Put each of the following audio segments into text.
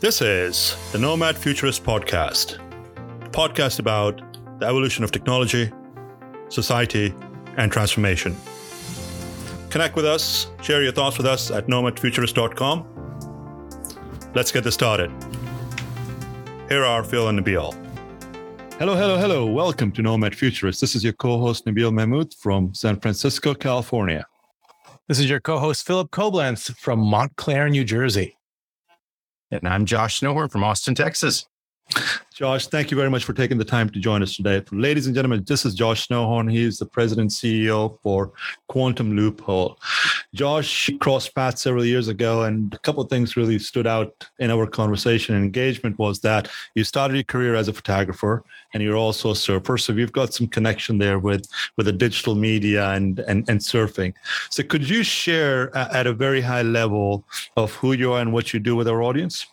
This is the Nomad Futurist Podcast, a podcast about the evolution of technology, society, and transformation. Connect with us, share your thoughts with us at nomadfuturist.com. Let's get this started. Here are Phil and Nabeel. Hello, hello, hello. Welcome to Nomad Futurist. This is your co host, Nabeel Mahmood from San Francisco, California. This is your co host, Phillip Koblence from Montclair, New Jersey. And I'm Josh Snowhorn from Austin, Texas. Josh, thank you very much for taking the time to join us today. Ladies and gentlemen, this is Josh Snowhorn. He's the president CEO for Quantum Loophole. Josh crossed paths several years ago, and a couple of things really stood out in our conversation and engagement was that you started your career as a photographer and you're also a surfer. So we've got some connection there with, with the digital media and, and, and surfing. So could you share uh, at a very high level of who you are and what you do with our audience?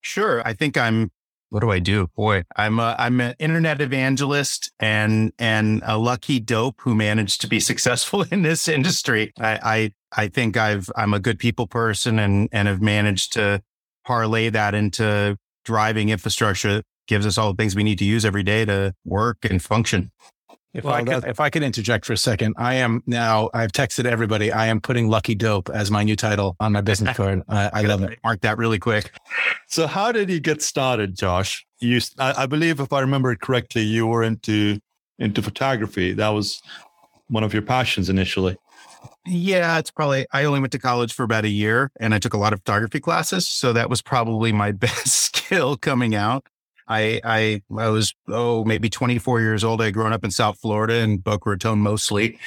Sure. I think I'm what do I do? Boy, I'm a, I'm an internet evangelist and and a lucky dope who managed to be successful in this industry. I I, I think I've I'm a good people person and and have managed to parlay that into driving infrastructure that gives us all the things we need to use every day to work and function. If, well, I could, if I could interject for a second, I am now, I've texted everybody, I am putting Lucky Dope as my new title on my business card. I, I love it. Mark that really quick. So, how did you get started, Josh? You, I, I believe, if I remember it correctly, you were into into photography. That was one of your passions initially. Yeah, it's probably, I only went to college for about a year and I took a lot of photography classes. So that was probably my best skill coming out. I, I, I was, oh, maybe 24 years old. I had grown up in South Florida and Boca Raton mostly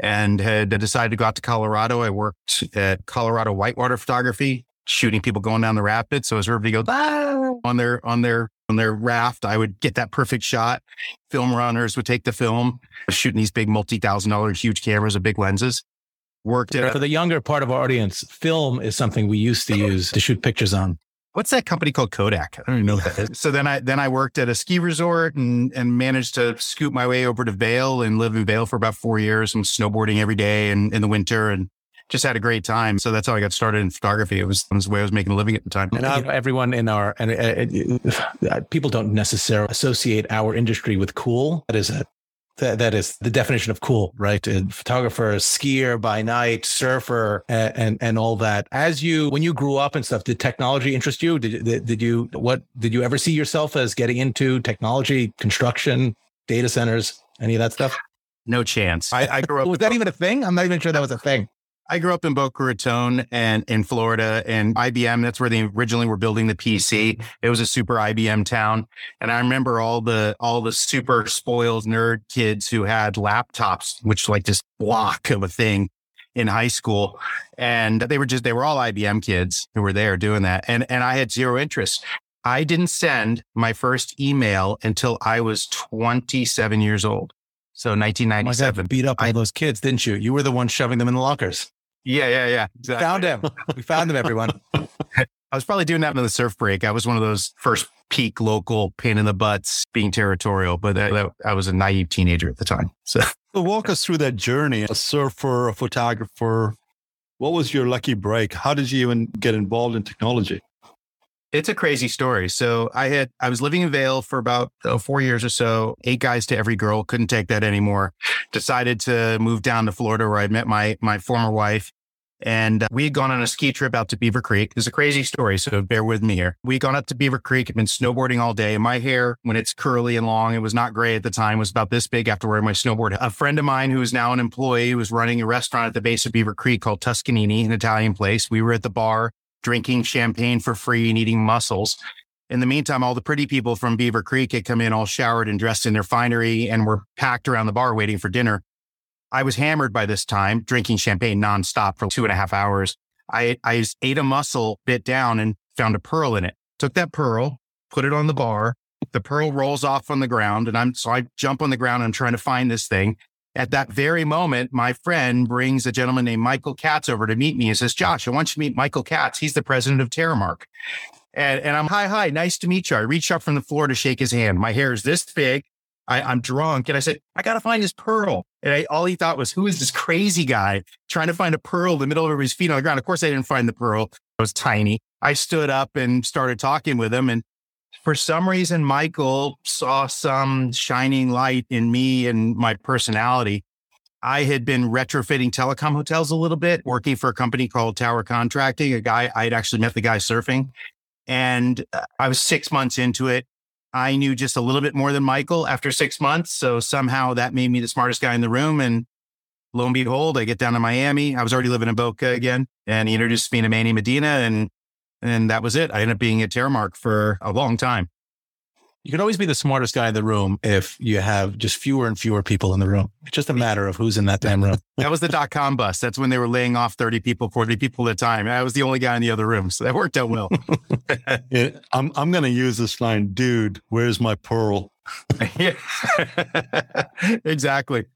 and had decided to go out to Colorado. I worked at Colorado Whitewater Photography, shooting people going down the rapids. So as everybody goes, ah, on their, on their, on their raft, I would get that perfect shot. Film runners would take the film, shooting these big multi-thousand dollar huge cameras with big lenses. Worked at, for the younger part of our audience, film is something we used to use to shoot pictures on what's that company called Kodak? I don't even know what that is. So then I then I worked at a ski resort and and managed to scoot my way over to Vail and live in Vail for about four years. I'm snowboarding every day and in the winter and just had a great time. So that's how I got started in photography. It was, it was the way I was making a living at the time. And you everyone in our and uh, uh, people don't necessarily associate our industry with cool. That is a that, that is the definition of cool, right? A photographer, skier by night, surfer, and, and, and all that. As you, when you grew up and stuff, did technology interest you? Did, did, did you, what, did you ever see yourself as getting into technology, construction, data centers, any of that stuff? No chance. I, I grew up. was that even a thing? I'm not even sure that was a thing. I grew up in Boca Raton and in Florida and IBM. That's where they originally were building the PC. It was a super IBM town. And I remember all the, all the super spoiled nerd kids who had laptops, which like this block of a thing in high school. And they were just, they were all IBM kids who were there doing that. And, and I had zero interest. I didn't send my first email until I was 27 years old. So 1997. Oh beat up all those kids, didn't you? You were the one shoving them in the lockers. Yeah, yeah, yeah. Exactly. Found him. We found him, everyone. I was probably doing that in the surf break. I was one of those first peak local pain in the butts being territorial, but that, that, I was a naive teenager at the time. So. so walk us through that journey. A surfer, a photographer. What was your lucky break? How did you even get involved in technology? It's a crazy story. So I had I was living in Vail for about oh, four years or so. Eight guys to every girl. Couldn't take that anymore. Decided to move down to Florida where I met my my former wife. And uh, we had gone on a ski trip out to Beaver Creek. It's a crazy story, so bear with me here. We had gone up to Beaver Creek, had been snowboarding all day. My hair, when it's curly and long, it was not gray at the time, was about this big after wearing my snowboard. A friend of mine who is now an employee was running a restaurant at the base of Beaver Creek called Tuscanini, an Italian place. We were at the bar drinking champagne for free and eating mussels. In the meantime, all the pretty people from Beaver Creek had come in all showered and dressed in their finery and were packed around the bar waiting for dinner. I was hammered by this time, drinking champagne nonstop for two and a half hours. I, I ate a mussel, bit down, and found a pearl in it. Took that pearl, put it on the bar. The pearl rolls off on the ground, and I'm so I jump on the ground and I'm trying to find this thing. At that very moment, my friend brings a gentleman named Michael Katz over to meet me and says, Josh, I want you to meet Michael Katz. He's the president of Terremark. And, and I'm, hi, hi, nice to meet you. I reached up from the floor to shake his hand. My hair is this big. I, am drunk. And I said, I got to find his pearl. And I, all he thought was, who is this crazy guy trying to find a pearl in the middle of his feet on the ground? Of course, I didn't find the pearl. I was tiny. I stood up and started talking with him. And for some reason, Michael saw some shining light in me and my personality. I had been retrofitting telecom hotels a little bit, working for a company called Tower Contracting. A guy, I had actually met the guy surfing. And uh, I was six months into it. I knew just a little bit more than Michael after six months. So somehow that made me the smartest guy in the room. And lo and behold, I get down to Miami. I was already living in Boca again. And he introduced me to Manny Medina. And and that was it. I ended up being at Terremark for a long time. You can always be the smartest guy in the room if you have just fewer and fewer people in the room. It's just a matter of who's in that damn room. that was the dot com bust. That's when they were laying off 30 people, 40 people at a time. I was the only guy in the other room. So that worked out well. yeah, I'm, I'm going to use this line, dude, where's my pearl? yeah, exactly.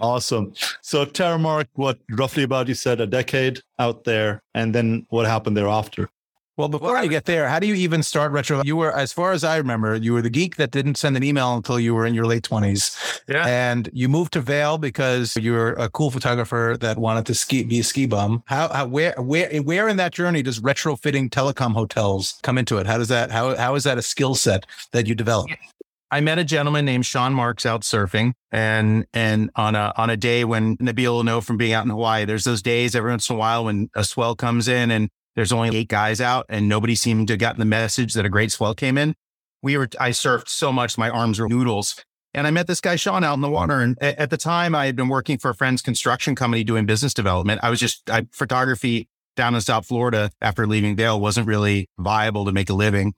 Awesome. So Terremark, what roughly about you said a decade out there, and then what happened thereafter? Well, before well, I get there, how do you even start retro? You were, as far as I remember, you were the geek that didn't send an email until you were in your late twenties. Yeah. And you moved to Vail because you were a cool photographer that wanted to ski, be a ski bum. How, how, where, where, where in that journey does retrofitting telecom hotels come into it? How does that, how, how is that a skill set that you develop? I met a gentleman named Sean Marks out surfing, and and on a on a day when Nabeel will know from being out in Hawaii, there's those days every once in a while when a swell comes in and there's only eight guys out, and nobody seemed to have gotten the message that a great swell came in. We were I surfed so much my arms were noodles, and I met this guy Sean out in the water. And at the time, I had been working for a friend's construction company doing business development. I was just I, photography down in South Florida after leaving Vail wasn't really viable to make a living.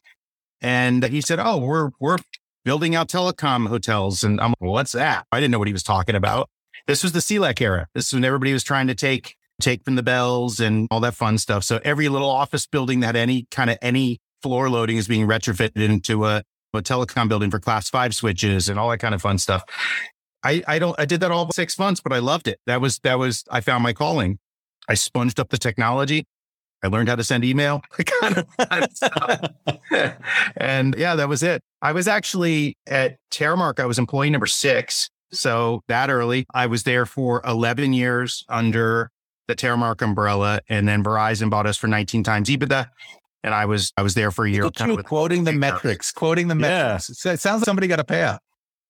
And he said, "Oh, we're we're building out telecom hotels. And I'm like, what's that? I didn't know what he was talking about. This was the CLEC era. This is when everybody was trying to take take from the bells and all that fun stuff. So every little office building that had any kind of any floor loading is being retrofitted into a, a telecom building for class five switches and all that kind of fun stuff. I, I don't I did that all six months, but I loved it. That was that was I found my calling. I sponged up the technology. I learned how to send email, kind of and yeah, that was it. I was actually at Terremark. I was employee number six. So that early, I was there for 11 years under the Terremark umbrella. And then Verizon bought us for 19 times EBITDA. And I was, I was there for a year. Kind of quoting the metrics, quoting the metrics. Yeah. It sounds like somebody got a payout.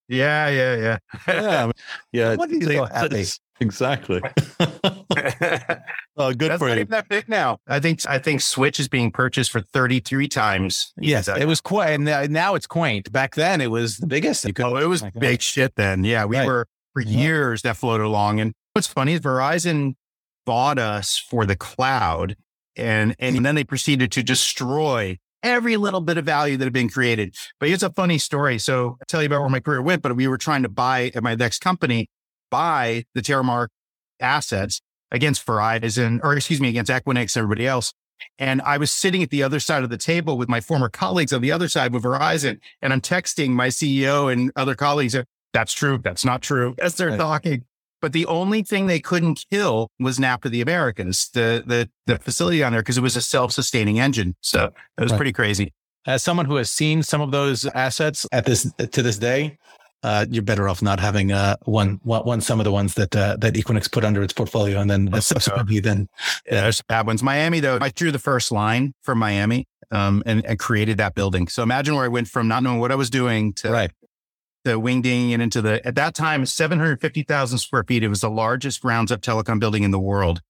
Yeah, yeah, yeah. yeah. Yeah. What are you so happy? Exactly. oh, good That's for not you. even that big now. I think I think Switch is being purchased for 33 times. Yes, it was quaint. And now it's quaint. Back then, it was the biggest. oh, it was big shit then. Yeah, we right. were for years that floated along. And what's funny is Verizon bought us for the cloud, and and then they proceeded to destroy every little bit of value that had been created. But here's a funny story. So I'll tell you about where my career went, but we were trying to buy at my next company buy the Terremark assets against Verizon, or excuse me, against Equinix and everybody else. And I was sitting at the other side of the table with my former colleagues on the other side with Verizon, and I'm texting my CEO and other colleagues. Uh, that's true. That's not true. As they're right. talking. But the only thing they couldn't kill was NAP the Americans, the the the facility on there, because it was a self-sustaining engine. So it was right. pretty crazy. As someone who has seen some of those assets at this to this day, uh, you're better off not having uh, one, one, some of the ones that uh, that Equinix put under its portfolio, and then subsequently, then yeah, there's bad ones. Miami, though, I drew the first line from Miami, um, and, and created that building. So imagine where I went from not knowing what I was doing to right. the wingding and into the at that time 750,000 square feet. It was the largest grounds up telecom building in the world.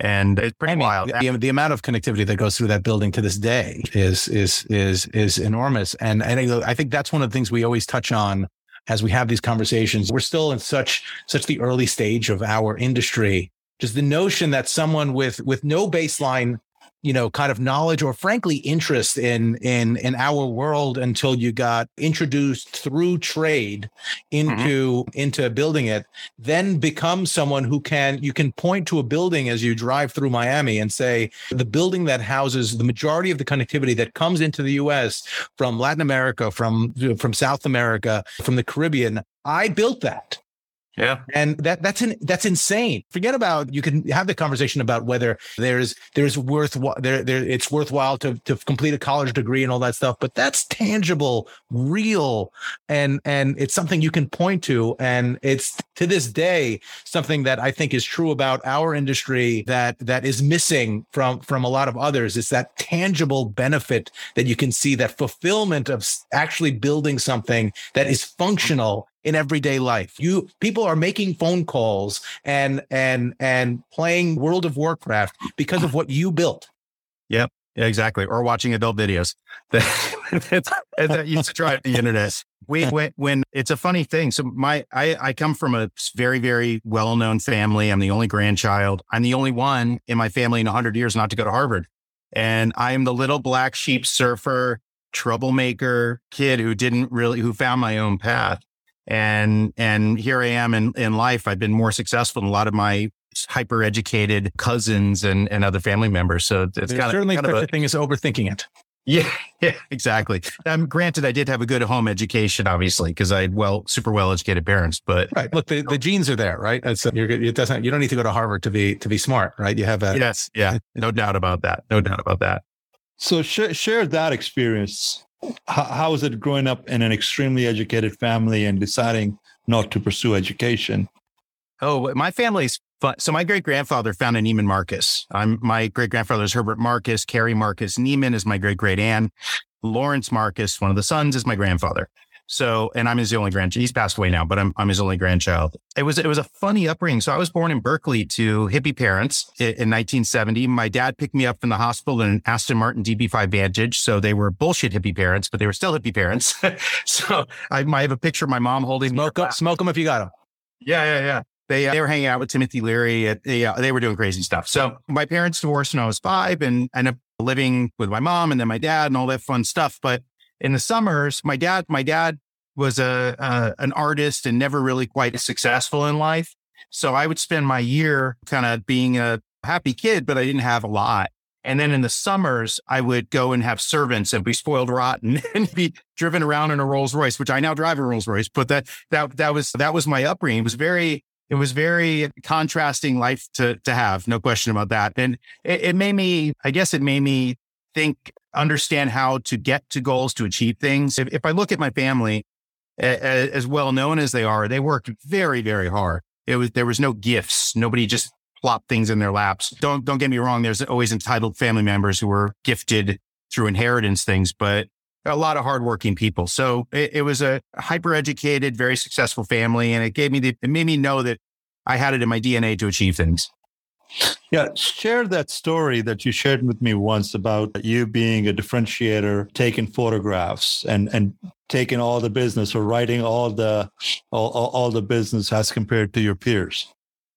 And it's pretty I mean, wild. The, the, amount of connectivity that goes through that building to this day is is is is enormous. And, and I think that's one of the things we always touch on as we have these conversations. We're still in such such the early stage of our industry. Just the notion that someone with with no baseline you know kind of knowledge or frankly interest in in in our world until you got introduced through trade mm-hmm. into mm-hmm. into building it then become someone who can you can point to a building as you drive through Miami and say the building that houses the majority of the connectivity that comes into the US from Latin America from from South America from the Caribbean I built that Yeah. And that that's an, that's insane. Forget about you can have the conversation about whether there's there's worth there there it's worthwhile to to complete a college degree and all that stuff, but that's tangible, real, and and it's something you can point to. And it's to this day something that I think is true about our industry that that is missing from from a lot of others. It's that tangible benefit that you can see, that fulfillment of actually building something that is functional in everyday life. You people are making phone calls and and and playing World of Warcraft because of what you built. Yep, exactly. Or watching adult videos that, that used to drive the internet. We when, when it's a funny thing. So my I I come from a very very well known family. I'm the only grandchild. I'm the only one in my family in 100 years not to go to Harvard, and I am the little black sheep surfer troublemaker kid who didn't really who found my own path and and here I am in in life. I've been more successful than a lot of my hyper educated cousins and and other family members. So it's There's kind certainly of such a, a thing as overthinking it. Yeah, yeah, exactly. Um, granted, I did have a good home education, obviously, because I had well, super well educated parents. But right, look, the, the genes are there, right? It's, you're, it doesn't. You don't need to go to Harvard to be to be smart, right? You have a yes, yeah, no doubt about that. No doubt about that. So sh- share that experience how, how was it growing up in an extremely educated family and deciding not to pursue education? Oh, my family's fun. So my great grandfather founded Neiman Marcus. I'm my great grandfather is Herbert Marcus. Carrie Marcus Neiman is my great great aunt. Lawrence Marcus, one of the sons, is my grandfather. So, and I'm his only grandchild. He's passed away now, but I'm, I'm his only grandchild. It was, it was a funny upbringing. So I was born in Berkeley to hippie parents in, in 1970. My dad picked me up from the hospital in an Aston Martin DB5 Vantage. So they were bullshit hippie parents, but they were still hippie parents. so I, I have a picture of my mom holding smoke them, smoke them if you got them. Yeah, yeah, yeah. They, uh, they were hanging out with Timothy Leary. At, they, uh, they were doing crazy stuff. So my parents divorced when I was five and ended up living with my mom and then my dad and all that fun stuff. But in the summers, my dad, my dad was a, a an artist and never really quite successful in life. So I would spend my year kind of being a happy kid, but I didn't have a lot. And then in the summers, I would go and have servants and be spoiled rotten and be driven around in a Rolls Royce, which I now drive a Rolls Royce. But that that that was that was my upbringing. It was very it was very contrasting life to to have, no question about that. And it, it made me, I guess, it made me think, understand how to get to goals, to achieve things. If, if I look at my family, as well known as they are, they worked very, very hard. It was there was no gifts. Nobody just plopped things in their laps. Don't don't get me wrong. There's always entitled family members who were gifted through inheritance things, but a lot of hardworking people. So it, it was a hyper educated, very successful family, and it gave me the it made me know that I had it in my DNA to achieve things. Yeah, share that story that you shared with me once about you being a differentiator, taking photographs and and taking all the business or writing all the all, all, the business as compared to your peers.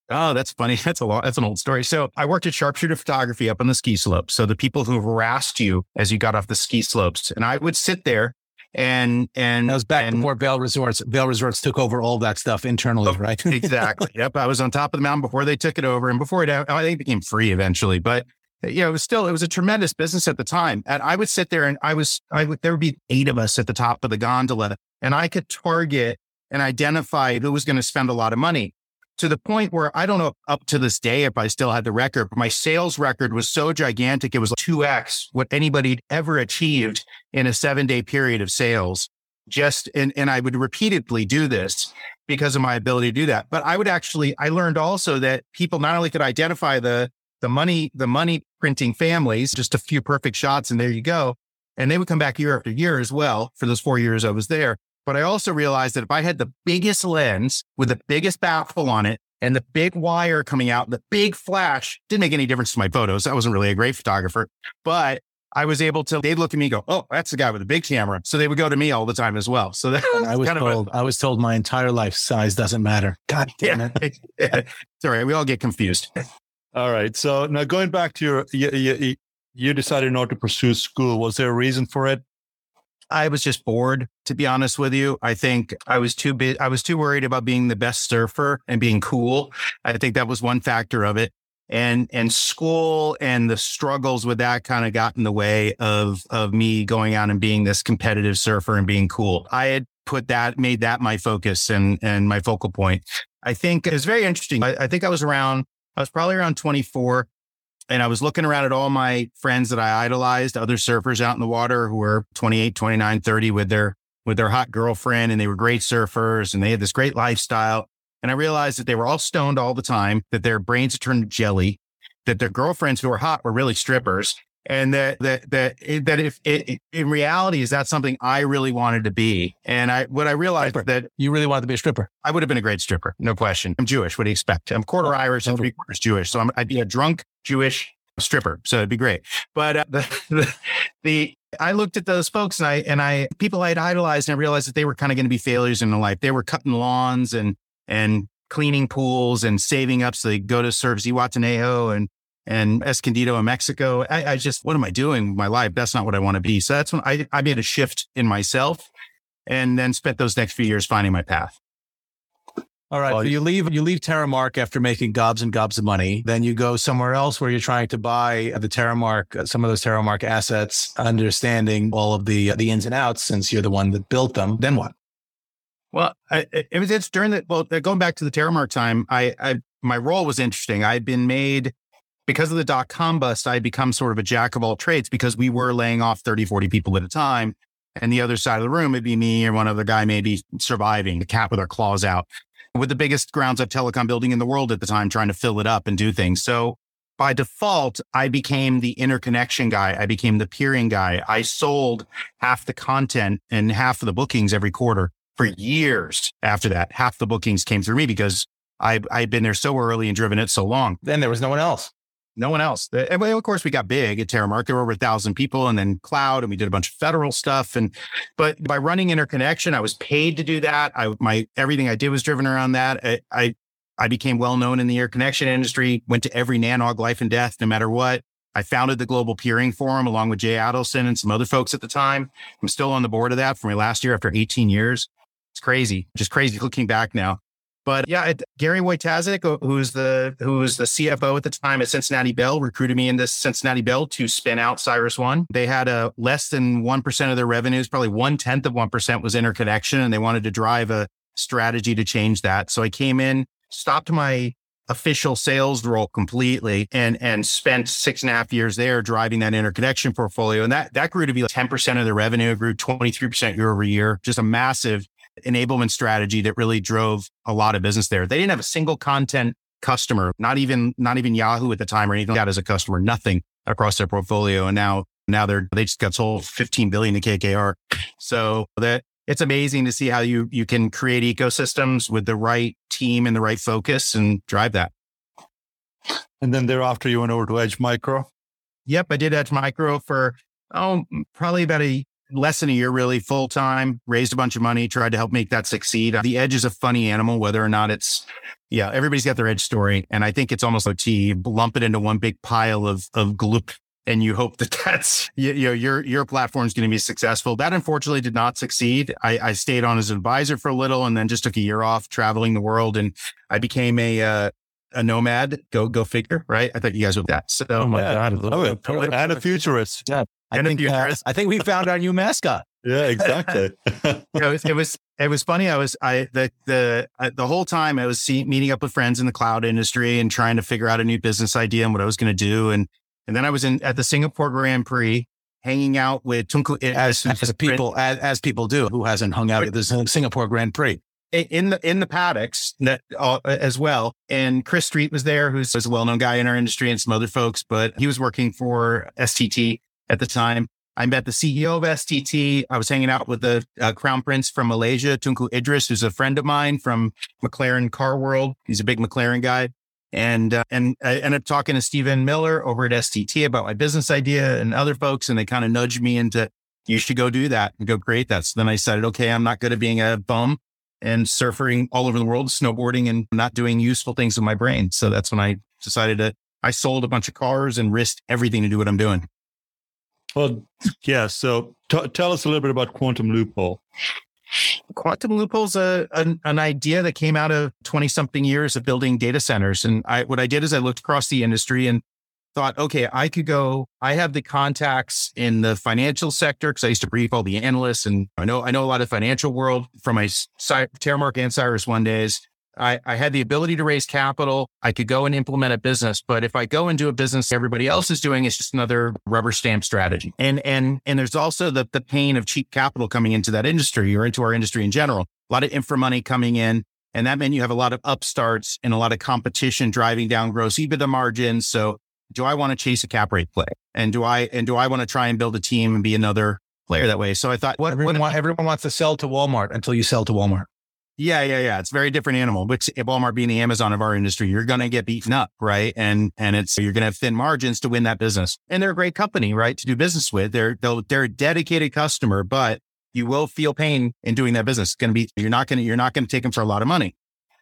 Oh, that's funny. That's a lot. That's an old story. So I worked at sharpshooter photography up on the ski slopes. So the people who harassed you as you got off the ski slopes, and I would sit there and and that was back and, before Vail Resorts. Vail Resorts took over all that stuff internally, oh, right? exactly. Yep. I was on top of the mountain before they took it over, and before it, I oh, think it became free eventually. But uh, you know, it was still it was a tremendous business at the time. And I would sit there, and I was I would there would be eight of us at the top of the gondola, and I could target and identify who was going to spend a lot of money to the point where I don't know up to this day if I still had the record, but my sales record was so gigantic. It was 2x what anybody ever achieved in a seven day period of sales. Just, and, and I would repeatedly do this because of my ability to do that. But I would actually, I learned also that people not only could identify the, the money, the money printing families, just a few perfect shots and there you go. And they would come back year after year as well for those four years I was there. But I also realized that if I had the biggest lens with the biggest baffle on it and the big wire coming out, the big flash didn't make any difference to my photos. I wasn't really a great photographer, but I was able to, they'd look at me and go, Oh, that's the guy with the big camera. So they would go to me all the time as well. So that I was told, a, I was told my entire life size doesn't matter. God damn yeah, it. Sorry. We all get confused. All right. So now going back to your, you, you, you decided not to pursue school. Was there a reason for it? I was just bored, to be honest with you. I think I was too bit, I was too worried about being the best surfer and being cool. I think that was one factor of it. And and school and the struggles with that kind of got in the way of of me going out and being this competitive surfer and being cool. I had put that, made that my focus and, and my focal point. I think it was very interesting. I, I think I was around, I was probably around 24 and I was looking around at all my friends that I idolized, other surfers out in the water who were 28, 29, 30 with their, with their hot girlfriend and they were great surfers and they had this great lifestyle. And I realized that they were all stoned all the time, that their brains had turned to jelly, that their girlfriends who were hot were really strippers. And that, that, that, that if it, in reality, is that something I really wanted to be? And I, what I realized Stripper. that You really wanted to be a stripper. I would have been a great stripper. No question. I'm Jewish. What do you expect? I'm quarter Irish and three quarters Jewish. So I'm, I'd be a drunk Jewish stripper. So it'd be great. But uh, the, the, the, I looked at those folks and I, and I, people I'd idolized and I realized that they were kind of going to be failures in their life. They were cutting lawns and, and cleaning pools and saving up so they go to serve Zihuatanejo and, and Escondido in Mexico. I, I just, what am I doing with my life? That's not what I want to be. So that's when I, I made a shift in myself and then spent those next few years finding my path. All right. Well, so you leave you leave Terremark after making gobs and gobs of money. Then you go somewhere else where you're trying to buy the Terremark, uh, some of those Terremark assets, understanding all of the the ins and outs since you're the one that built them. Then what? Well, I, it it was it's during the well going back to the Terremark time. I, I my role was interesting. I had been made because of the dot com bust. I had become sort of a jack of all trades because we were laying off 30, 40 people at a time. And the other side of the room would be me or one other guy maybe surviving, the cat with our claws out, with the biggest grounds up telecom building in the world at the time, trying to fill it up and do things. So by default, I became the interconnection guy. I became the peering guy. I sold half the content and half of the bookings every quarter for years after that. Half the bookings came through me because I, I'd been there so early and driven it so long. Then there was no one else. No one else. And of course, we got big at Terremark. There were over a thousand people and then cloud and we did a bunch of federal stuff. And, but by running interconnection, I was paid to do that. I, my, everything I did was driven around that. I, I, I became well known in the interconnection industry, went to every NANOG life and death, no matter what. I founded the Global Peering Forum along with Jay Adelson and some other folks at the time. I'm still on the board of that for my last year after 18 years. It's crazy, just crazy looking back now. But yeah, it, Gary Wojtaszek, who's the who was the CFO at the time at Cincinnati Bell, recruited me into Cincinnati Bell to spin out CyrusOne. They had a less than one percent of their revenues, probably one tenth of one percent was interconnection, and they wanted to drive a strategy to change that. So I came in, stopped my official sales role completely and and spent six and a half years there driving that interconnection portfolio. And that that grew to be like 10% of the revenue, grew 23% year over year. Just a massive enablement strategy that really drove a lot of business there. They didn't have a single content customer, not even not even Yahoo at the time or anything like that as a customer, nothing across their portfolio. And now now they're they just got sold 15 billion to KKR. So that it's amazing to see how you you can create ecosystems with the right team and the right focus and drive that. And then thereafter, you went over to Edge Micro. Yep, I did Edge Micro for oh probably about a less than a year, really full time. Raised a bunch of money, tried to help make that succeed. The Edge is a funny animal, whether or not it's yeah. Everybody's got their Edge story, and I think it's almost like you lump it into one big pile of of gloop, and you hope that that's you, you know your your platform's going to be successful. That unfortunately did not succeed. I, I stayed on as an advisor for a little, and then just took a year off traveling the world, and I became a uh, a nomad. Go go figure, right? I thought you guys would that. So Oh my yeah, god! I love it. And a futurist. I think, uh. I think we found our new mascot. Yeah, exactly. it was it was it was funny. I was I the the the whole time I was see, meeting up with friends in the cloud industry and trying to figure out a new business idea and what I was going to do. And and then I was in at the Singapore Grand Prix, hanging out with Tunku As, as people as, as people do who hasn't hung out at the Singapore Grand Prix. in the in the paddocks that, uh, as well. And Chris Street was there, who's was a well known guy in our industry, and some other folks. But he was working for STT at the time. I met the CEO of STT. I was hanging out with the uh, Crown Prince from Malaysia, Tunku Idris, who's a friend of mine from McLaren Car World. He's a big McLaren guy. And uh, and I ended up talking to Stephen Miller over at STT about my business idea and other folks, and they kind of nudged me into you should go do that and go create that. So then I decided, okay, I'm not good at being a bum and surfing all over the world, snowboarding and not doing useful things with my brain. So that's when I decided to. I sold a bunch of cars and risked everything to do what I'm doing. Well, yeah. So t- tell us a little bit about Quantum Loophole. Quantum Loophole's a, an, an idea that came out of 20 something years of building data centers. And I, what I did is I looked across the industry and thought, okay, I could go, I have the contacts in the financial sector because I used to brief all the analysts and I know, I know a lot of financial world from my Terremark and CyrusOne days. I, I had the ability to raise capital. I could go and implement a business, but if I go and do a business everybody else is doing, it's just another rubber stamp strategy. And and and there's also the the pain of cheap capital coming into that industry or into our industry in general. A lot of infra money coming in. And that meant you have a lot of upstarts and a lot of competition driving down gross EBITDA margins. So do I want to chase a cap rate play? And do I and do I want to try and build a team and be another player that way? So I thought what, everyone, what, everyone wants to sell to Walmart until you sell to Walmart. Yeah, yeah, yeah. It's very different animal. But Walmart being the Amazon of our industry, you're going to get beaten up, right? And and it's you're going to have thin margins to win that business. And they're a great company, right, to do business with. They're they're, a dedicated customer, but you will feel pain in doing that business. Going to be you're not going to you're not going to take them for a lot of money.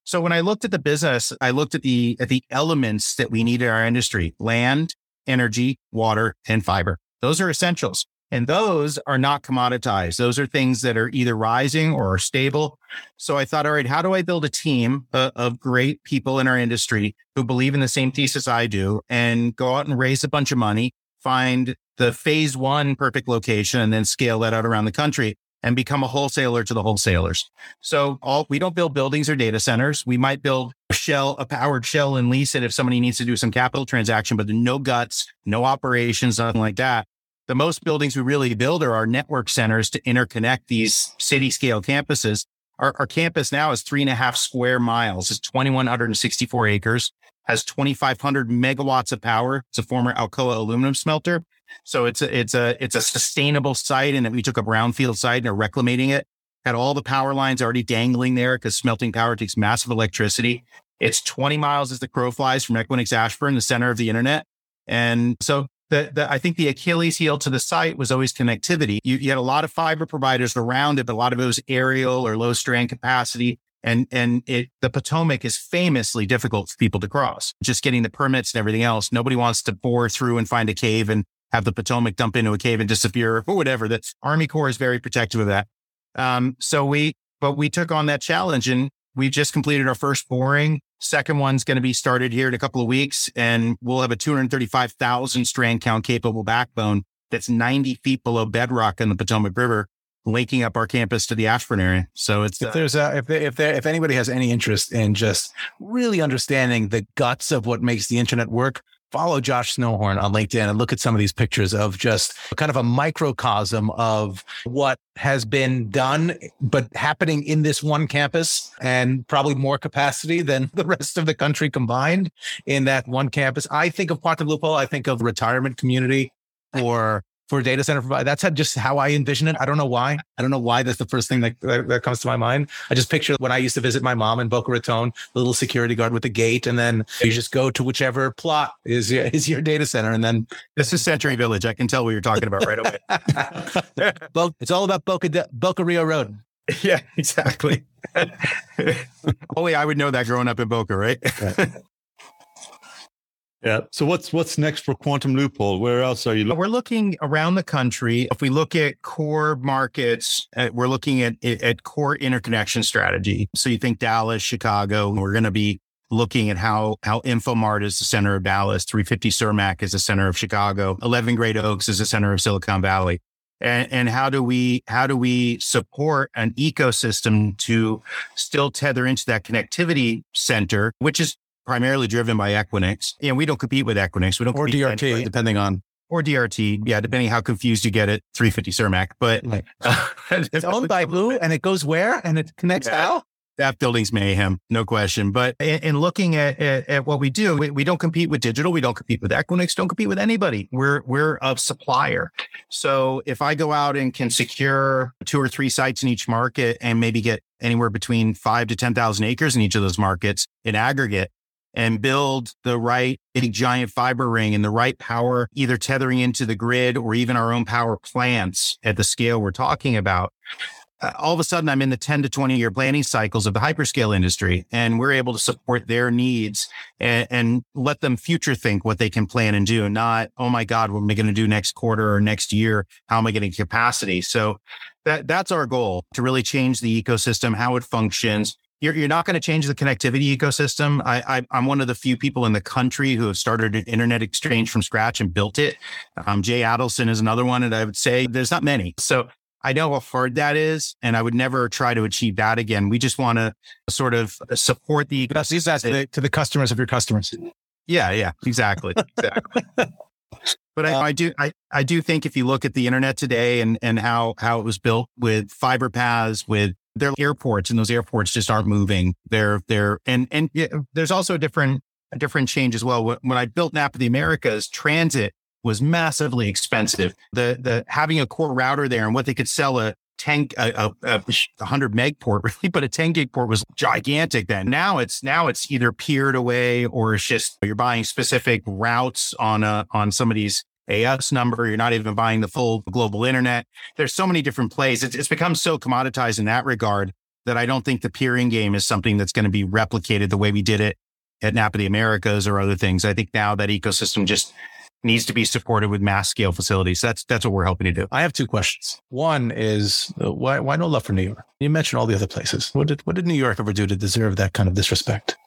So when I looked at the business, I looked at the at the elements that we need in our industry: land, energy, water, and fiber. Those are essentials. And those are not commoditized. Those are things that are either rising or are stable. So I thought, all right, how do I build a team uh, of great people in our industry who believe in the same thesis I do and go out and raise a bunch of money, find the phase one perfect location and then scale that out around the country and become a wholesaler to the wholesalers. So all we don't build buildings or data centers. We might build a shell, a powered shell and lease it if somebody needs to do some capital transaction, but no guts, no operations, nothing like that the most buildings we really build are our network centers to interconnect these city scale campuses. Our, our campus now is three and a half square miles. It's 2,164 acres, has 2,500 megawatts of power. It's a former Alcoa aluminum smelter. So it's a, it's a, it's a sustainable site. And we took a brownfield site and are reclamating it. Had all the power lines already dangling there because smelting power takes massive electricity. It's 20 miles as the crow flies from Equinix Ashburn, the center of the internet. And so the, the, I think the Achilles heel to the site was always connectivity. You, you, had a lot of fiber providers around it, but a lot of it was aerial or low strand capacity. And, and it, the Potomac is famously difficult for people to cross, just getting the permits and everything else. Nobody wants to bore through and find a cave and have the Potomac dump into a cave and disappear or whatever. The Army Corps is very protective of that. Um, so we, but we took on that challenge and we just completed our first boring Second one's going to be started here in a couple of weeks, and we'll have a 235,000 strand count capable backbone that's 90 feet below bedrock in the Potomac River, linking up our campus to the Ashburn area. So it's if uh, there's a, if there, if there, if anybody has any interest in just really understanding the guts of what makes the internet work, follow Josh Snowhorn on LinkedIn and look at some of these pictures of just kind of a microcosm of what has been done, but happening in this one campus and probably more capacity than the rest of the country combined in that one campus. I think of Quantum Loophole, I think of retirement community or for data center provider. That's just how I envision it. I don't know why. I don't know why that's the first thing that, that, that, comes to my mind. I just picture when I used to visit my mom in Boca Raton, the little security guard with the gate, and then you just go to whichever plot is your, is your data center. And then this is Century Village. I can tell what you're talking about right away. it's all about Boca, Boca Rio Road. Yeah, exactly. Only I would know that growing up in Boca, right? right. Yeah. So what's what's next for Quantum Loophole? Where else are you? Looking? We're looking around the country. If we look at core markets, uh, we're looking at at core interconnection strategy. So you think Dallas, Chicago. We're going to be looking at how how Infomart is the center of Dallas, 350 Cermak is the center of Chicago, 11 Great Oaks is the center of Silicon Valley. And, and how do we how do we support an ecosystem to still tether into that connectivity center, which is primarily driven by Equinix. And we don't compete with Equinix. We don't or DRT, depending on or DRT. Yeah, depending how confused you get it, 350 Cermak. But right. uh, it's owned by Blue, and it goes where and it connects yeah. how? That building's mayhem, no question. But in, in looking at, at, at, what we do, we, we, don't compete with digital. We don't compete with Equinix. Don't compete with anybody. We're we're a supplier. So if I go out and can secure two or three sites in each market and maybe get anywhere between five to ten thousand acres in each of those markets in aggregate, and build the right big giant fiber ring and the right power, either tethering into the grid or even our own power plants at the scale we're talking about. Uh, all of a sudden, I'm in the 10 to 20 year planning cycles of the hyperscale industry, and we're able to support their needs and, and let them future think what they can plan and do, not, oh my God, what am I going to do next quarter or next year? How am I getting capacity? So that, that's our goal to really change the ecosystem, how it functions, you're, you're not going to change the connectivity ecosystem. I, I, am one of the few people in the country who have started an internet exchange from scratch and built it. Um, Jay Adelson is another one. And I would say there's not many. So I know how hard that is. And I would never try to achieve that again. We just want to sort of support the ecosystem. To the, to the customers of your customers. Yeah. Yeah. Exactly. Exactly. But I, uh, I, do I, I do think if you look at the internet today and and how how it was built with fiber paths, with their airports, and those airports just aren't moving. They're they're and and there's also a different a different change as well. When I built NAP of the Americas, transit was massively expensive. The the having a core router there and what they could sell a 10 a, a, a 100 meg port really but a 10 gig port was gigantic then now it's now it's either peered away or it's just you're buying specific routes on a on somebody's AS number. You're not even buying the full global internet. There's so many different plays. It's, it's become so commoditized in that regard that I don't think the peering game is something that's going to be replicated the way we did it at NAP of the Americas or other things. I think now that ecosystem just needs to be supported with mass scale facilities. That's that's what we're hoping to do. I have two questions. One is uh, why why no love for New York? You mentioned all the other places. What did what did New York ever do to deserve that kind of disrespect?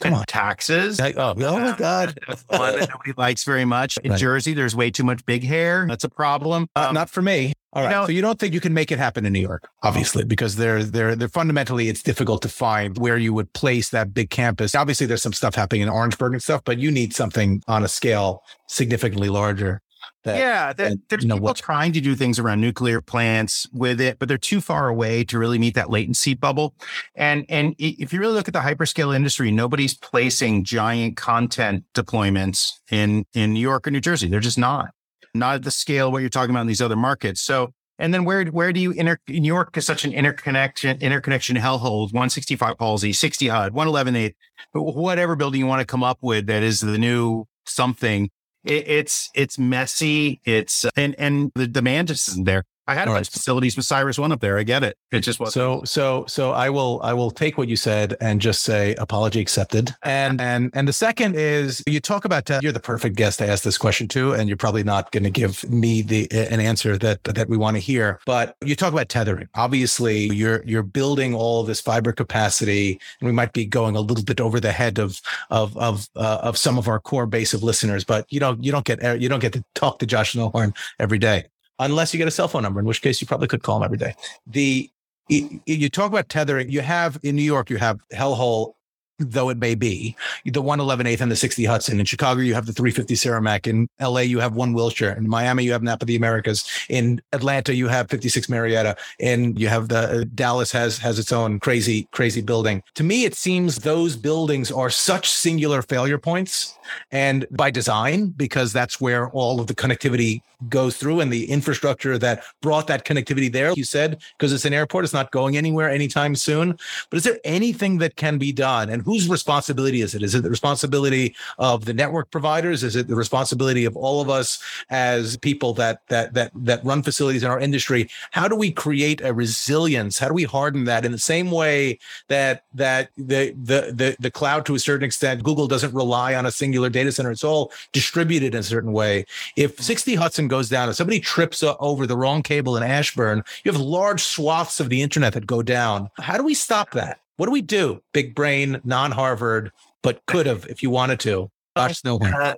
come on, taxes. I, oh, oh my God, one that nobody likes very much. In right. Jersey, there's way too much big hair. That's a problem. Uh, um, not for me. All right. You know, so you don't think you can make it happen in New York, obviously, because they're they're they're fundamentally it's difficult to find where you would place that big campus. Obviously, there's some stuff happening in Orangeburg and stuff, but you need something on a scale significantly larger. That, yeah, that, there's you know, people what, trying to do things around nuclear plants with it, but they're too far away to really meet that latency bubble. And and if you really look at the hyperscale industry, nobody's placing giant content deployments in in New York or New Jersey. They're just not not at the scale what you're talking about in these other markets. So and then where where do you inter New York is such an interconnection interconnection hellhole 165 Halsey, 60 HUD, 111 whatever building you want to come up with that is the new something it, it's it's messy. It's and and the demand just isn't there. I had a bunch of facilities with CyrusOne up there. I get it. It just was so so so. I will I will take what you said and just say apology accepted. And and and the second is you talk about uh, you're the perfect guest to ask this question to, and you're probably not going to give me the an answer that that we want to hear. But you talk about tethering. Obviously, you're you're building all this fiber capacity, and we might be going a little bit over the head of of of uh, of some of our core base of listeners. But you know you don't get you don't get to talk to Josh Snowhorn every day unless you get a cell phone number, in which case you probably could call them every day. The you talk about tethering. You have in New York, you have Hellhole though it may be. The 111 8th and the 60 Hudson. In Chicago, you have the 350 Cermak. In LA, you have one Wilshire. In Miami, you have NAP of the Americas. In Atlanta, you have 56 Marietta. And you have the uh, Dallas has has its own crazy, crazy building. To me, it seems those buildings are such singular failure points and by design, because that's where all of the connectivity goes through and the infrastructure that brought that connectivity there. You said, because it's an airport, it's not going anywhere anytime soon. But is there anything that can be done? And whose responsibility is it? Is it the responsibility of the network providers? Is it the responsibility of all of us as people that that that that run facilities in our industry? How do we create a resilience? How do we harden that in the same way that that the the the, the cloud to a certain extent, Google doesn't rely on a singular data center. It's all distributed in a certain way. If 60 Hudson goes down, if somebody trips uh, over the wrong cable in Ashburn, you have large swaths of the internet that go down. How do we stop that? What do we do? Big brain, non Harvard, but could have if you wanted to. Gosh, no uh,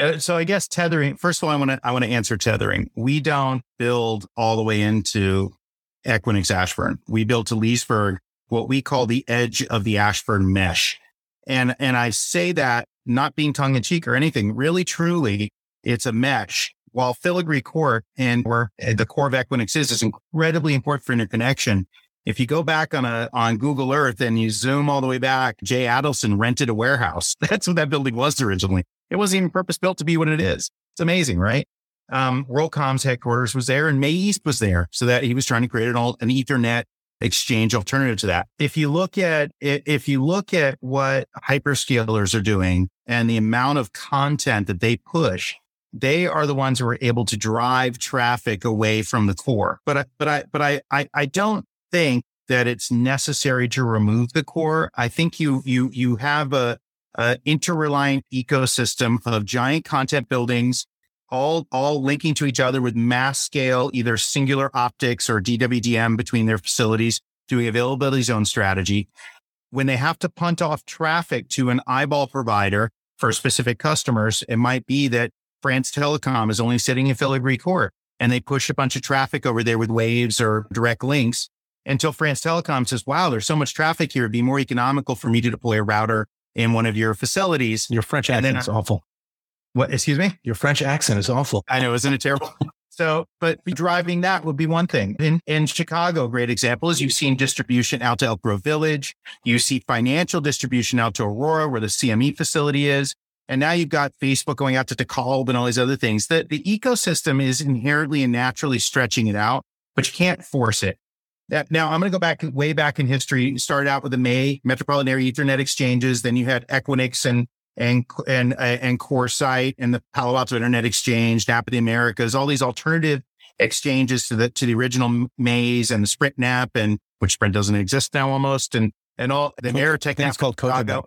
uh, so I guess tethering. First of all, I want to I want to answer tethering. We don't build all the way into Equinix Ashburn. We build to Leesburg what we call the edge of the Ashburn mesh, and and I say that not being tongue in cheek or anything. Really, truly, it's a mesh. While Filigree Court and where uh, the core of Equinix is is incredibly important for interconnection. If you go back on a on Google Earth and you zoom all the way back, Jay Adelson rented a warehouse. That's what that building was originally. It wasn't even purpose built to be what it is. It's amazing, right? Um, WorldCom's headquarters was there, and MAE-East was there, so that he was trying to create an, an Ethernet exchange alternative to that. If you look at if you look at what hyperscalers are doing and the amount of content that they push, they are the ones who are able to drive traffic away from the core. But I, but I but I I, I don't think that it's necessary to remove the core. I think you you you have a, a interreliant ecosystem of giant content buildings, all all linking to each other with mass scale, either singular optics or DWDM between their facilities, doing availability zone strategy. when they have to punt off traffic to an eyeball provider for specific customers, it might be that France Telecom is only sitting in Filigree Court and they push a bunch of traffic over there with waves or direct links until France Telecom says, wow, there's so much traffic here. It'd be more economical for me to deploy a router in one of your facilities. Your French accent is awful. What? Excuse me? Your French accent is awful. I know. Isn't it terrible? So, but driving that would be one thing. In, in Chicago, great example is you've seen distribution out to Elk Grove Village. You see financial distribution out to Aurora, where the CME facility is. And now you've got Facebook going out to DeKalb and all these other things. The, the ecosystem is inherently and naturally stretching it out, but you can't force it. Now I'm going to go back way back in history. You started out with the MAE Metropolitan Area Ethernet exchanges. Then you had Equinix and and and uh, and CoreSite and the Palo Alto Internet Exchange, NAP of the Americas, all these alternative exchanges to the to the original MAEs and the Sprint NAP, and which Sprint doesn't exist now almost, and and all the Ameritech It's called Chicago.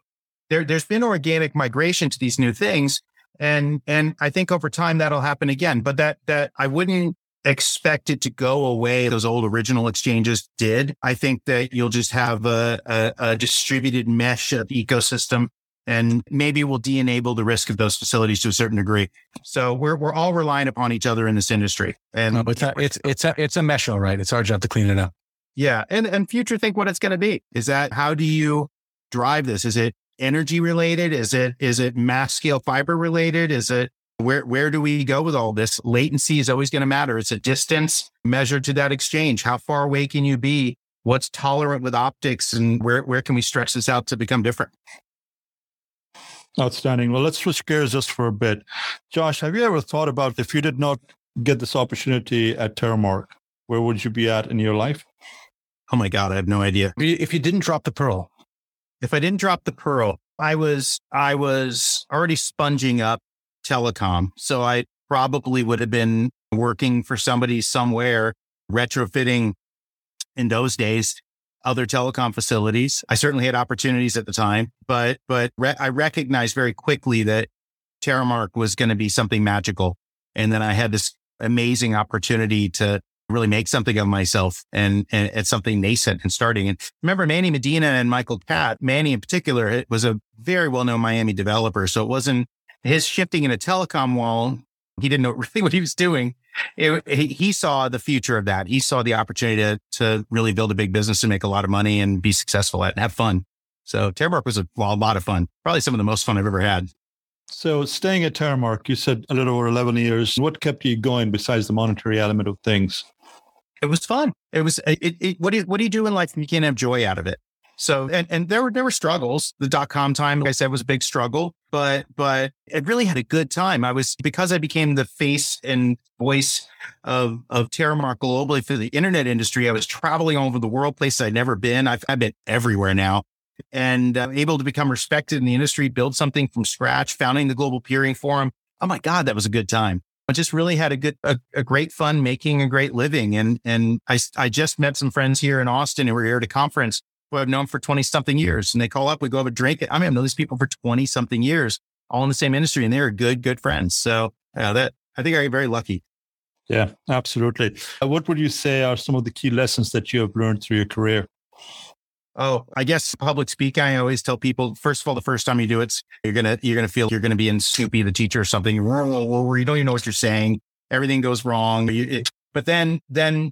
There, there's been organic migration to these new things, and and I think over time that'll happen again. But that that I wouldn't expect it to go away. Those old original exchanges did. I think that you'll just have a, a, a distributed mesh of ecosystem and maybe we'll de-enable the risk of those facilities to a certain degree. So we're we're all relying upon each other in this industry. And no, it's a, it's it's a it's a mesh, all right. It's our job to clean it up. Yeah, and and future think what it's going to be. Is that how do you drive this? Is it energy related? Is it is it mass scale fiber related? Is it where where do we go with all this? Latency is always going to matter. It's a distance measured to that exchange. How far away can you be? What's tolerant with optics, and where where can we stretch this out to become different? Outstanding. Well, let's switch gears just for a bit. Josh, have you ever thought about if you did not get this opportunity at Terremark, where would you be at in your life? Oh my God, I have no idea. If you didn't drop the pearl, if I didn't drop the pearl, I was I was already sponging up telecom, so I probably would have been working for somebody somewhere retrofitting in those days other telecom facilities. I certainly had opportunities at the time, but but re- I recognized very quickly that Terremark was going to be something magical, and then I had this amazing opportunity to really make something of myself and, and something nascent and starting. And remember Manny Medina and Michael Catt, Manny in particular was a very well known Miami developer. So it wasn't his shifting in a telecom wall. He didn't know really what he was doing it, he saw the future of that. He saw the opportunity to, to really build a big business and make a lot of money and be successful at and have fun. So Terremark was a, well, a lot of fun, probably some of the most fun I've ever had. So staying at Terremark, you said a little over 11 years. What kept you going besides the monetary element of things? It was fun. It was, it, it, what, do you, what do you do in life if you can't have joy out of it? So, and, and there were, there were struggles. The dot com time, like I said, was a big struggle, but, but it really had a good time. I was, because I became the face and voice of, of Terremark globally for the internet industry. I was traveling all over the world, places I'd never been. I've, I've been everywhere now and uh, able to become respected in the industry, build something from scratch, founding the Global Peering Forum. Oh my God, that was a good time. I just really had a good, a, a, great fun making a great living. And, and I, I just met some friends here in Austin who were here at a conference who I've known for 20 something years. And they call up, we go have a drink. I mean, I've known these people for 20 something years, all in the same industry, and they're good, good friends. So uh, that I think I am very lucky. Yeah, absolutely. Uh, what would you say are some of the key lessons that you have learned through your career? Oh, I guess public speaking. I always tell people, first of all, the first time you do it, you're gonna you're gonna feel you're gonna be in Snoopy the teacher or something, where you don't even know what you're saying. Everything goes wrong. But then then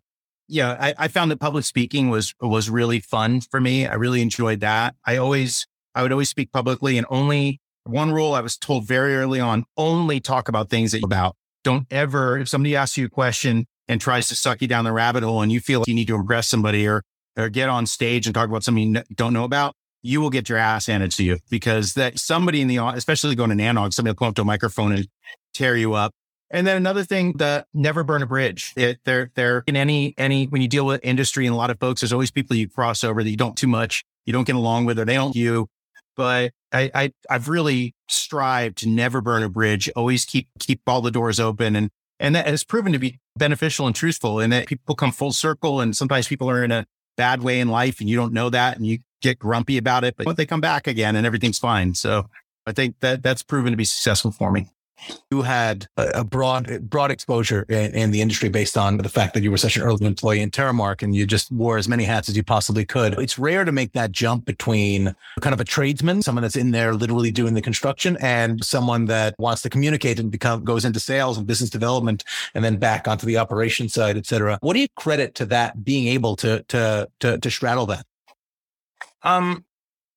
yeah, I, I found that public speaking was was really fun for me. I really enjoyed that. I always I would always speak publicly and only one rule I was told very early on, only talk about things that you about. Don't ever, if somebody asks you a question and tries to suck you down the rabbit hole and you feel like you need to impress somebody or, or get on stage and talk about something you don't know about, you will get your ass handed to you because that somebody in the, especially going to Nanog, somebody will come up to a microphone and tear you up. And then another thing, that never burn a bridge. It, they're, they're in any, any, when you deal with industry and a lot of folks, there's always people you cross over that you don't too much, you don't get along with, or they don't you. But I, I, I've really strived to never burn a bridge, always keep, keep all the doors open. And, and that has proven to be beneficial and truthful and that people come full circle. And sometimes people are in a bad way in life and you don't know that and you get grumpy about it, but they come back again and everything's fine. So I think that that's proven to be successful for me. You had a broad broad exposure in, in, the industry based on the fact that you were such an early employee in Terremark and you just wore as many hats as you possibly could. It's rare to make that jump between kind of a tradesman, someone that's in there literally doing the construction, and someone that wants to communicate and become goes into sales and business development and then back onto the operation side, et cetera. What do you credit to that being able to to to, to straddle that? Um,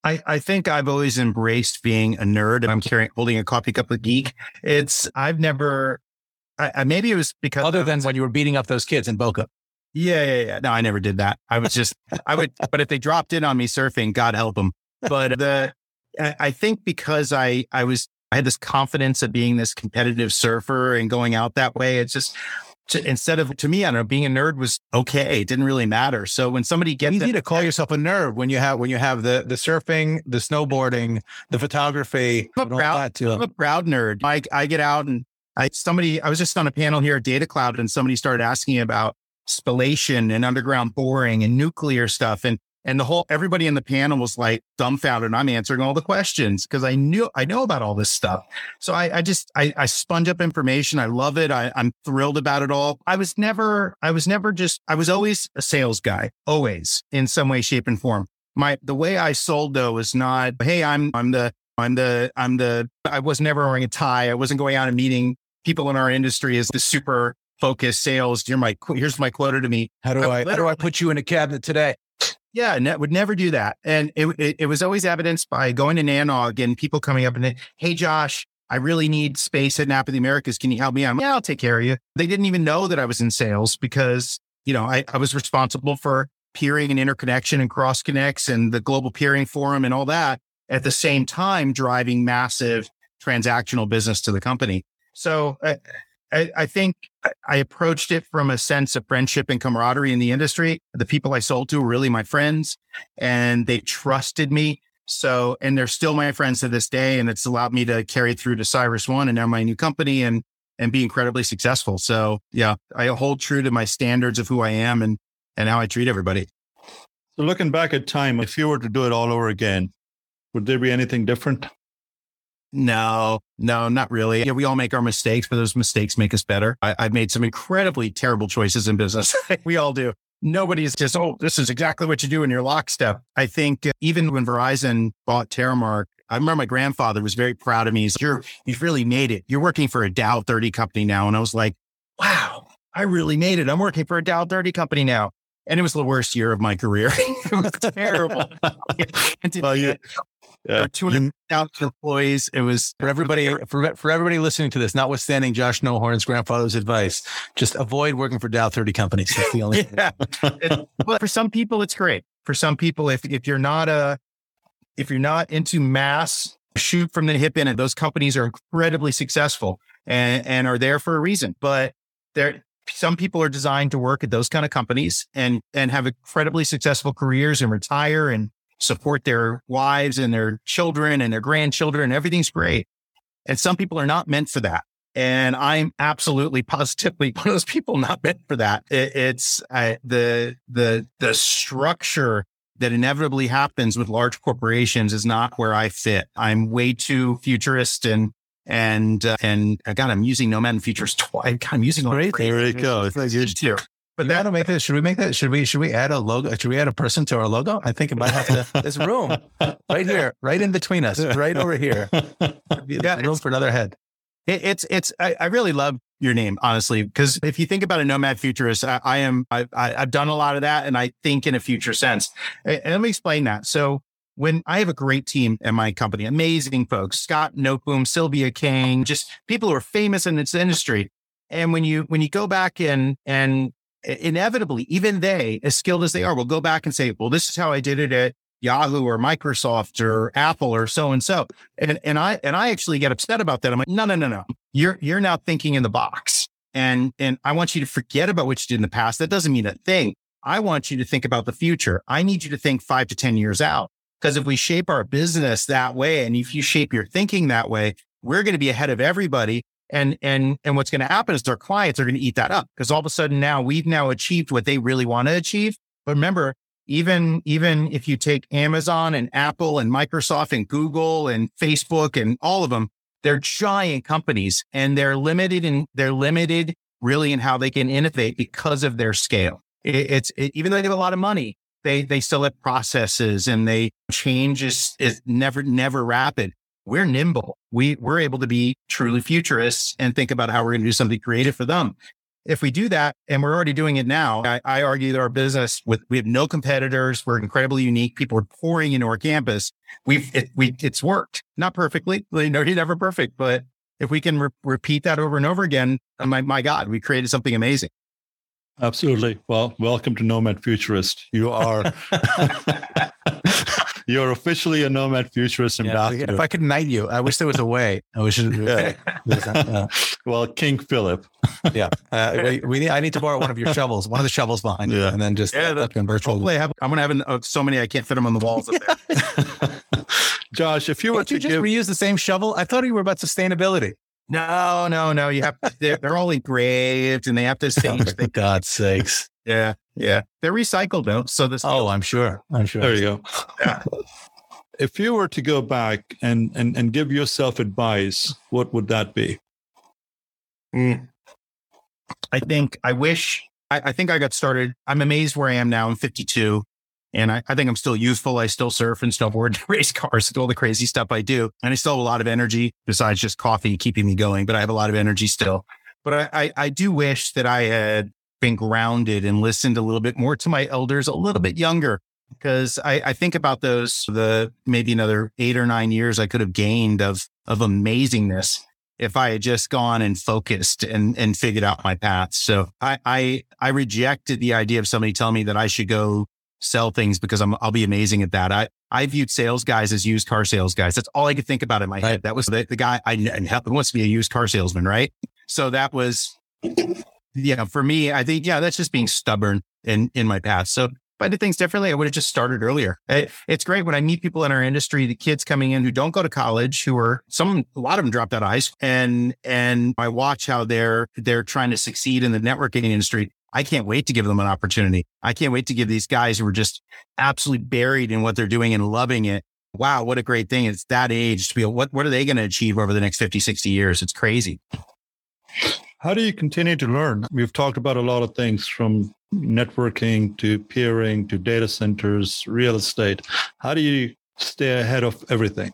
I, I think I've always embraced being a nerd. And I'm carrying holding a coffee cup of geek. It's I've never. I, I maybe it was because other than when you were beating up those kids in Boca. Yeah, yeah, yeah. No, I never did that. I was just I would, but if they dropped in on me surfing, God help them. But the I think because I I was I had this confidence of being this competitive surfer and going out that way. It's just to, instead of to me, I don't know, being a nerd was okay. It didn't really matter. So when somebody gets easy to call yourself a nerd when you have when you have the the surfing, the snowboarding, the photography. I'm a proud, I'm a proud nerd. I I get out and I somebody I was just on a panel here at Data Cloud and somebody started asking about spallation and underground boring and nuclear stuff. And and the whole everybody in the panel was like dumbfounded. And I'm answering all the questions because I knew I know about all this stuff. So I, I just I, I sponge up information. I love it. I, I'm thrilled about it all. I was never I was never just I was always a sales guy, always in some way, shape, and form. My the way I sold though was not, hey, I'm I'm the I'm the I'm the I was never wearing a tie. I wasn't going out and meeting people in our industry as the super focused sales. Here's my here's my quota to me. How do I, I how do I put you in a cabinet today? Yeah, ne- would never do that. And it, it, it was always evidenced by going to Nanog and people coming up and, hey, Josh, I really need space at NAP of the Americas. Can you help me? I'm, yeah, I'll take care of you. They didn't even know that I was in sales because, you know, I, I was responsible for peering and interconnection and cross connects and the global peering forum and all that at the same time, driving massive transactional business to the company. So uh, I, I, think I approached it from a sense of friendship and camaraderie in the industry. The people I sold to were really my friends and they trusted me. So, and they're still my friends to this day. And it's allowed me to carry through to CyrusOne and now my new company and, and be incredibly successful. So yeah, I hold true to my standards of who I am and, and how I treat everybody. So looking back at time, if you were to do it all over again, would there be anything different? No, no, not really. Yeah, we all make our mistakes, but those mistakes make us better. I, have made some incredibly terrible choices in business. we all do. Nobody's just, oh, this is exactly what you do in your lockstep. I think uh, even when Verizon bought Terremark, I remember my grandfather was very proud of me. He's, you're, you've really made it. You're working for a Dow 30 company now. And I was like, wow, I really made it. I'm working for a Dow 30 company now. And it was the worst year of my career. it was terrible. well, you, Uh, yeah. 200,000 employees. It was for everybody, for, for everybody listening to this, notwithstanding Josh Snowhorn's grandfather's advice, just avoid working for Dow 30 companies. That's the only yeah. it, well, for some people, it's great. For some people, if, if you're not a, if you're not into mass shoot from the hip in it, those companies are incredibly successful and, and are there for a reason. But there, some people are designed to work at those kind of companies and and have incredibly successful careers and retire and support their wives and their children and their grandchildren everything's great. And some people are not meant for that. And I'm absolutely positively one of those people not meant for that. It, it's uh, the, the, the structure that inevitably happens with large corporations is not where I fit. I'm way too futurist and and uh, and uh, God, I'm using Nomad and Futures twice. God, I'm using great. There you go. It's like you. But that'll make this. Should we make that? Should we? Should we add a logo? Should we add a person to our logo? I think it might have to. There's room right here, right in between us, right over here. Yeah, room for another head. It, it's it's. I, I, really love your name, honestly, because if you think about a nomad futurist, I, I am. I, I, have done a lot of that, and I think in a future sense. And let me explain that. So when I have a great team at my company, amazing folks, Scott Noteboom, Sylvia King, just people who are famous in this industry. And when you when you go back and and inevitably, even they, as skilled as they are, will go back and say, well, this is how I did it at Yahoo or Microsoft or Apple or so and so. And and I and I actually get upset about that. I'm like, no, no, no, no. You're you're now thinking in the box. And and I want you to forget about what you did in the past. That doesn't mean a thing. I want you to think about the future. I need you to think five to 10 years out. Because if we shape our business that way, and if you shape your thinking that way, we're going to be ahead of everybody. And and and what's going to happen is their clients are going to eat that up because all of a sudden now we've now achieved what they really want to achieve. But remember, even even if you take Amazon and Apple and Microsoft and Google and Facebook and all of them, they're giant companies and they're limited in they're limited really in how they can innovate because of their scale. It, it's it, even though they have a lot of money, they they still have processes and they change is, is never never rapid. We're nimble. We we're able to be truly futurists and think about how we're going to do something creative for them. If we do that, and we're already doing it now, I, I argue that our business with we have no competitors. We're incredibly unique. People are pouring into our campus. We've it, we it's worked, not perfectly. You know, you're never perfect, but if we can re- repeat that over and over again, my my God, we created something amazing. Absolutely. Well, welcome to Nomad Futurist. You are you're officially a Nomad Futurist ambassador. Yeah, if I could knight you, I wish there was a way. I wish. It, yeah. well, King Philip. yeah, uh, we, we, I need to borrow one of your shovels, one of the shovels behind yeah. you, and then just yeah, the, virtual. Hopefully, I have, I'm going to have an, uh, so many I can't fit them on the walls. Josh, if you were Can't to you just give, reuse the same shovel, I thought you were about sustainability. No, no, no. You have they're, they're all engraved and they have to change. Oh, for God's sakes. Yeah, yeah. They're recycled though. So this. Oh, I'm sure. I'm sure. There you go. Yeah. If you were to go back and and and give yourself advice, what would that be? Mm. I think I wish. I, I think I got started. I'm amazed where I am now. I'm 52. And I, I, think I'm still youthful. I still surf and snowboard, race cars, do all the crazy stuff I do. And I still have a lot of energy besides just coffee keeping me going, but I have a lot of energy still. But I, I, I do wish that I had been grounded and listened a little bit more to my elders a little bit younger because I, I think about those, the maybe another eight or nine years I could have gained of, of amazingness if I had just gone and focused and, and figured out my path. So I, I, I rejected the idea of somebody telling me that I should go sell things because I'm, I'll be amazing at that. I, I viewed sales guys as used car sales guys. That's all I could think about in my head. That was the, the guy I and wants to be a used car salesman, right? So that was, yeah, for me, I think, yeah, that's just being stubborn in, in my past. So if I did things differently, I would have just started earlier. It, it's great when I meet people in our industry, the kids coming in who don't go to college, who are some, a lot of them dropped out of high school and, and I watch how they're, they're trying to succeed in the networking industry. I can't wait to give them an opportunity. I can't wait to give these guys who are just absolutely buried in what they're doing and loving it. Wow, what a great thing. It's that age to be, what, what are they going to achieve over the next 50, 60 years? It's crazy. How do you continue to learn? We've talked about a lot of things from networking to peering to data centers, real estate. How do you stay ahead of everything?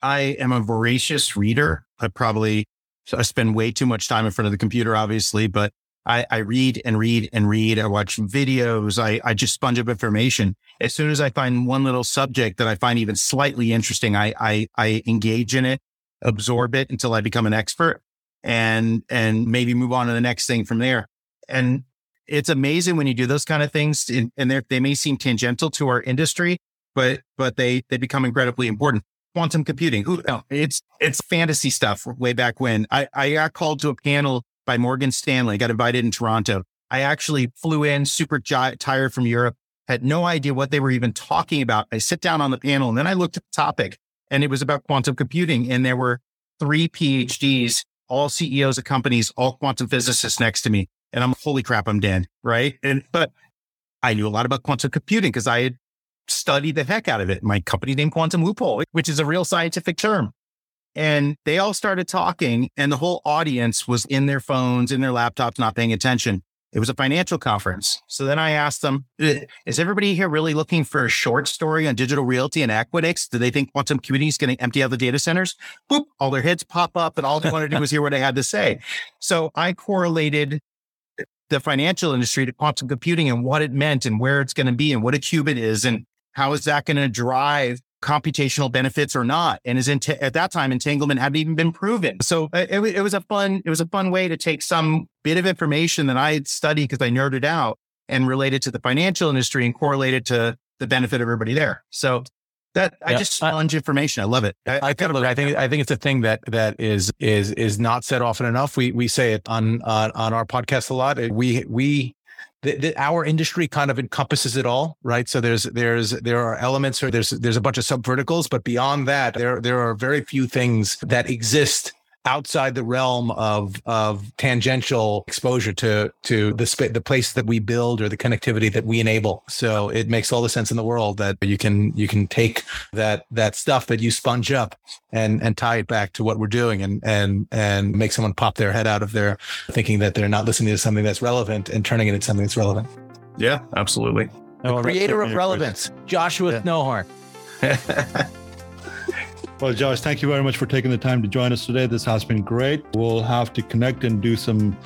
I am a voracious reader. I probably I spend way too much time in front of the computer, obviously, but I, I read and read and read. I watch videos. I, I just sponge up information. As soon as I find one little subject that I find even slightly interesting, I, I, I engage in it, absorb it until I become an expert and, and maybe move on to the next thing from there. And it's amazing when you do those kind of things and, they may seem tangential to our industry, but, but they, they become incredibly important. Quantum computing. No, it's, it's fantasy stuff way back when I, I got called to a panel by Morgan Stanley. Got invited in Toronto. I actually flew in super tired from Europe, had no idea what they were even talking about. I sit down on the panel and then I looked at the topic and it was about quantum computing. And there were three PhDs, all CEOs of companies, all quantum physicists next to me. And I'm, holy crap, I'm dead. Right. And, but I knew a lot about quantum computing because I had studied the heck out of it. My company named Quantum Loophole, which is a real scientific term. And they all started talking, and the whole audience was in their phones, in their laptops, not paying attention. It was a financial conference. So then I asked them, is everybody here really looking for a short story on digital realty and Equinix? Do they think quantum computing is going to empty out the data centers? Boop, all their heads pop up and all they wanted to do was hear what I had to say. So I correlated the financial industry to quantum computing and what it meant and where it's going to be and what a qubit is and how is that going to drive computational benefits or not. And is ent- at that time, entanglement hadn't even been proven. So uh, it, it, was a fun, it was a fun way to take some bit of information that I had studied because I nerded out and related to the financial industry and correlated to the benefit of everybody there. So that I just sponge I, information. I love it. I, I, I, look, I think I think it's a thing that that is is is not said often enough. We we say it on on, on our podcast a lot. We we the, the, our industry kind of encompasses it all, right? So there's there's there are elements or there's there's a bunch of sub verticals, but beyond that, there there are very few things that exist outside the realm of of tangential exposure to to the sp- the place that we build or the connectivity that we enable. So it makes all the sense in the world that you can you can take that that stuff that you sponge up and and tie it back to what we're doing and and and make someone pop their head out of their thinking that they're not listening to something that's relevant and turning it into something that's relevant. Yeah, absolutely. The creator of relevance, Joshua yeah. Snowhorn. Well, Josh, thank you very much for taking the time to join us today. This has been great. We'll have to connect and do some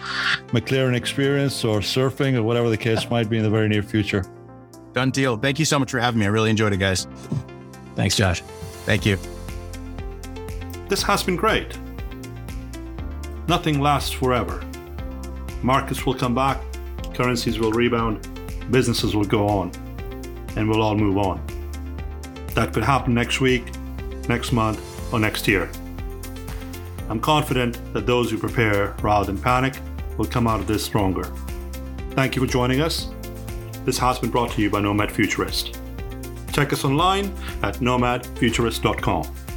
McLaren experience or surfing or whatever the case might be in the very near future. Done deal. Thank you so much for having me. I really enjoyed it, guys. Thanks, Josh. Thank you. This has been great. Nothing lasts forever. Markets will come back, currencies will rebound, businesses will go on, and we'll all move on. That could happen next week next month, or next year. I'm confident that those who prepare rather than panic will come out of this stronger. Thank you for joining us. This has been brought to you by Nomad Futurist. Check us online at nomadfuturist.com.